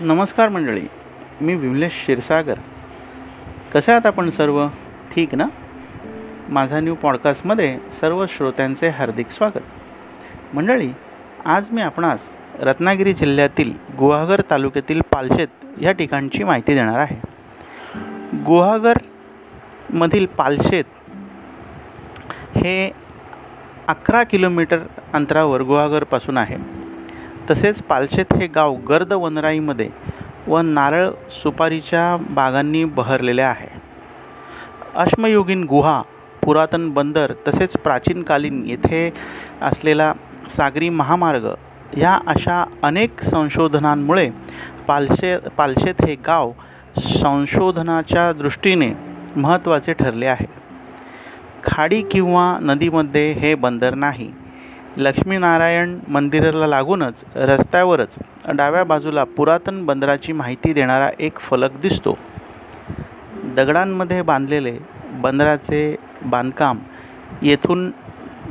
नमस्कार मंडळी मी विमलेश क्षीरसागर. कसे आहात आपण सर्व? ठीक ना? माझा न्यू पॉडकास्टमध्ये सर्व श्रोत्यांचे हार्दिक स्वागत. मंडळी आज मी आपणास रत्नागिरी जिल्ह्यातील गुहागर तालुक्यातील पालशेत या ठिकाणची माहिती देणार आहे. गुहागरमधील पालशेत हे अकरा किलोमीटर अंतरावर गुहागरपासून आहे. तसेच पालशेत हे गाव गर्द वनराईमध्ये व नारळ सुपारीच्या बागांनी बहरलेले आहे. अश्मयुगीन गुहा पुरातन बंदर तसेच प्राचीनकालीन येथे असलेला सागरी महामार्ग या अशा अनेक संशोधनांमुळे पालशे पालशेत हे गाव संशोधनाच्या दृष्टीने महत्त्वाचे ठरले आहे. खाडी किंवा नदीमध्ये हे बंदर नाही. लक्ष्मीनारायण मंदिराला लागूनच रस्त्यावरच डाव्या बाजूला पुरातन बंदराची माहिती देणारा एक फलक दिसतो. दगडांमध्ये बांधलेले बंदराचे बांधकाम येथून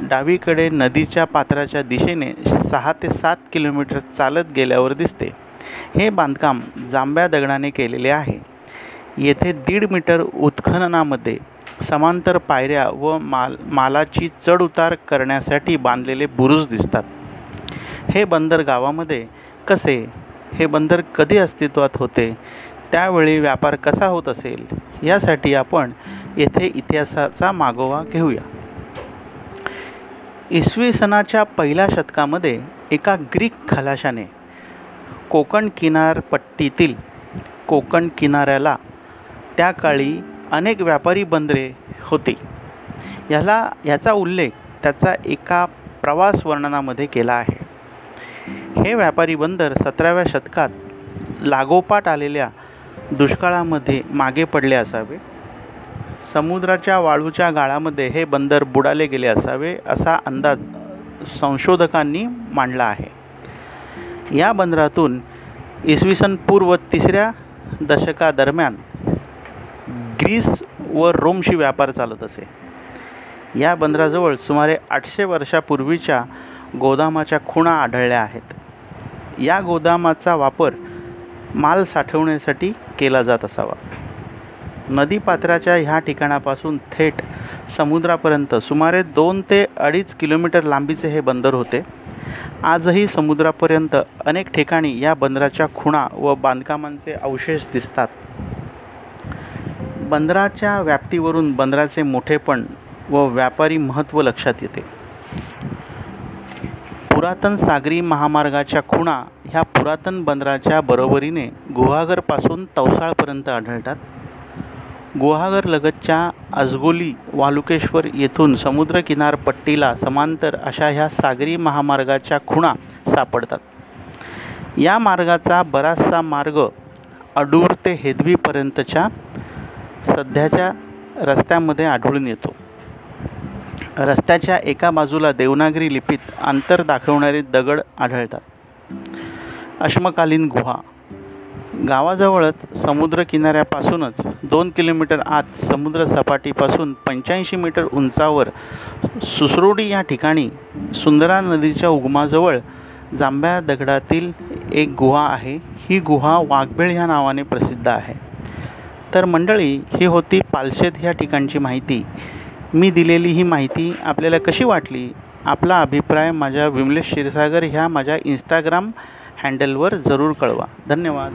डावीकडे नदीच्या पात्राच्या दिशेने सहा ते सात किलोमीटर चालत गेल्यावर दिसते. हे बांधकाम जांभ्या दगडाने केलेले आहे. येथे दीड मीटर उत्खननामध्ये समांतर पायऱ्या व माल मालाची चढउतार करण्यासाठी बांधलेले बुरुज दिसतात. हे बंदर गावामध्ये कसे हे बंदर कधी अस्तित्वात होते त्यावेळी व्यापार कसा होत असेल यासाठी आपण येथे इतिहासाचा मागोवा घेऊया. इसवी सणाच्या पहिल्या शतकामध्ये एका ग्रीक खलाशाने कोकण किनारपट्टीतील कोकण किनाऱ्याला त्या काळी अनेक व्यापारी बंदरे होती. ह्याला ह्याचा उल्लेख त्याचा एका प्रवास वर्णनामध्ये केला आहे. हे व्यापारी बंदर सतराव्या शतकात लागोपाठ आलेल्या दुष्काळामध्ये मागे पडले असावे. समुद्राच्या वाळूच्या गाळामध्ये हे बंदर बुडाले गेले असावे असा अंदाज संशोधकांनी मांडला आहे. या बंदरातून इसवी सन पूर्व तिसऱ्या दशकादरम्यान ग्रीस व रोमशी व्यापार चालत असे. या बंदराजवळ सुमारे आठशे वर्षापूर्वीच्या गोदामाच्या खुणा आढळल्या आहेत. या गोदामाचा वापर माल साठवण्यासाठी केला जात असावा. नदीपात्राच्या ह्या ठिकाणापासून थेट समुद्रापर्यंत सुमारे दोन ते अडीच किलोमीटर लांबीचे हे बंदर होते. आजही समुद्रापर्यंत अनेक ठिकाणी या बंदराच्या खुणा व बांधकामांचे अवशेष दिसतात. बंदराच्या व्याप्तीवरून बंदराचे मोठेपण व व्यापारी महत्त्व लक्षात येते. पुरातन सागरी महामार्गाच्या खुणा ह्या पुरातन बंदराच्या बरोबरीने गुहागरपासून तवसाळपर्यंत आढळतात. गुहागरलगतच्या अजगोली वालुकेश्वर येथून समुद्रकिनारपट्टीला समांतर अशा ह्या सागरी महामार्गाच्या खुणा सापडतात. या मार्गाचा बराचसा मार्ग अडूर ते हेदवीपर्यंतच्या सध्याच्या रस्त्यामध्ये आढळून येतो. रस्त्याच्या एका बाजूला देवनागरी लिपीत अंतर दाखवणारे दगड आढळतात. अश्मकालीन गुहा. गावाजवळच समुद्रकिनाऱ्यापासूनच दोन किलोमीटर आत समुद्रसपाटीपासून पंच्याऐंशी मीटर उंचावर सुसरोडी या ठिकाणी सुंदरा नदीच्या उगमाजवळ जांभ्या दगडातील एक गुहा आहे. ही गुहा वाघबेळ ह्या नावाने प्रसिद्ध आहे. तर मंडळी ही होती पालशेत ह्या ठिकाणची माहिती. मी दिलेली ही माहिती आपल्याला कशी वाटली? आपला अभिप्राय माझ्या विमलेश क्षीरसागर ह्या माझ्या इंस्टाग्राम हँडलवर जरूर कळवा. धन्यवाद.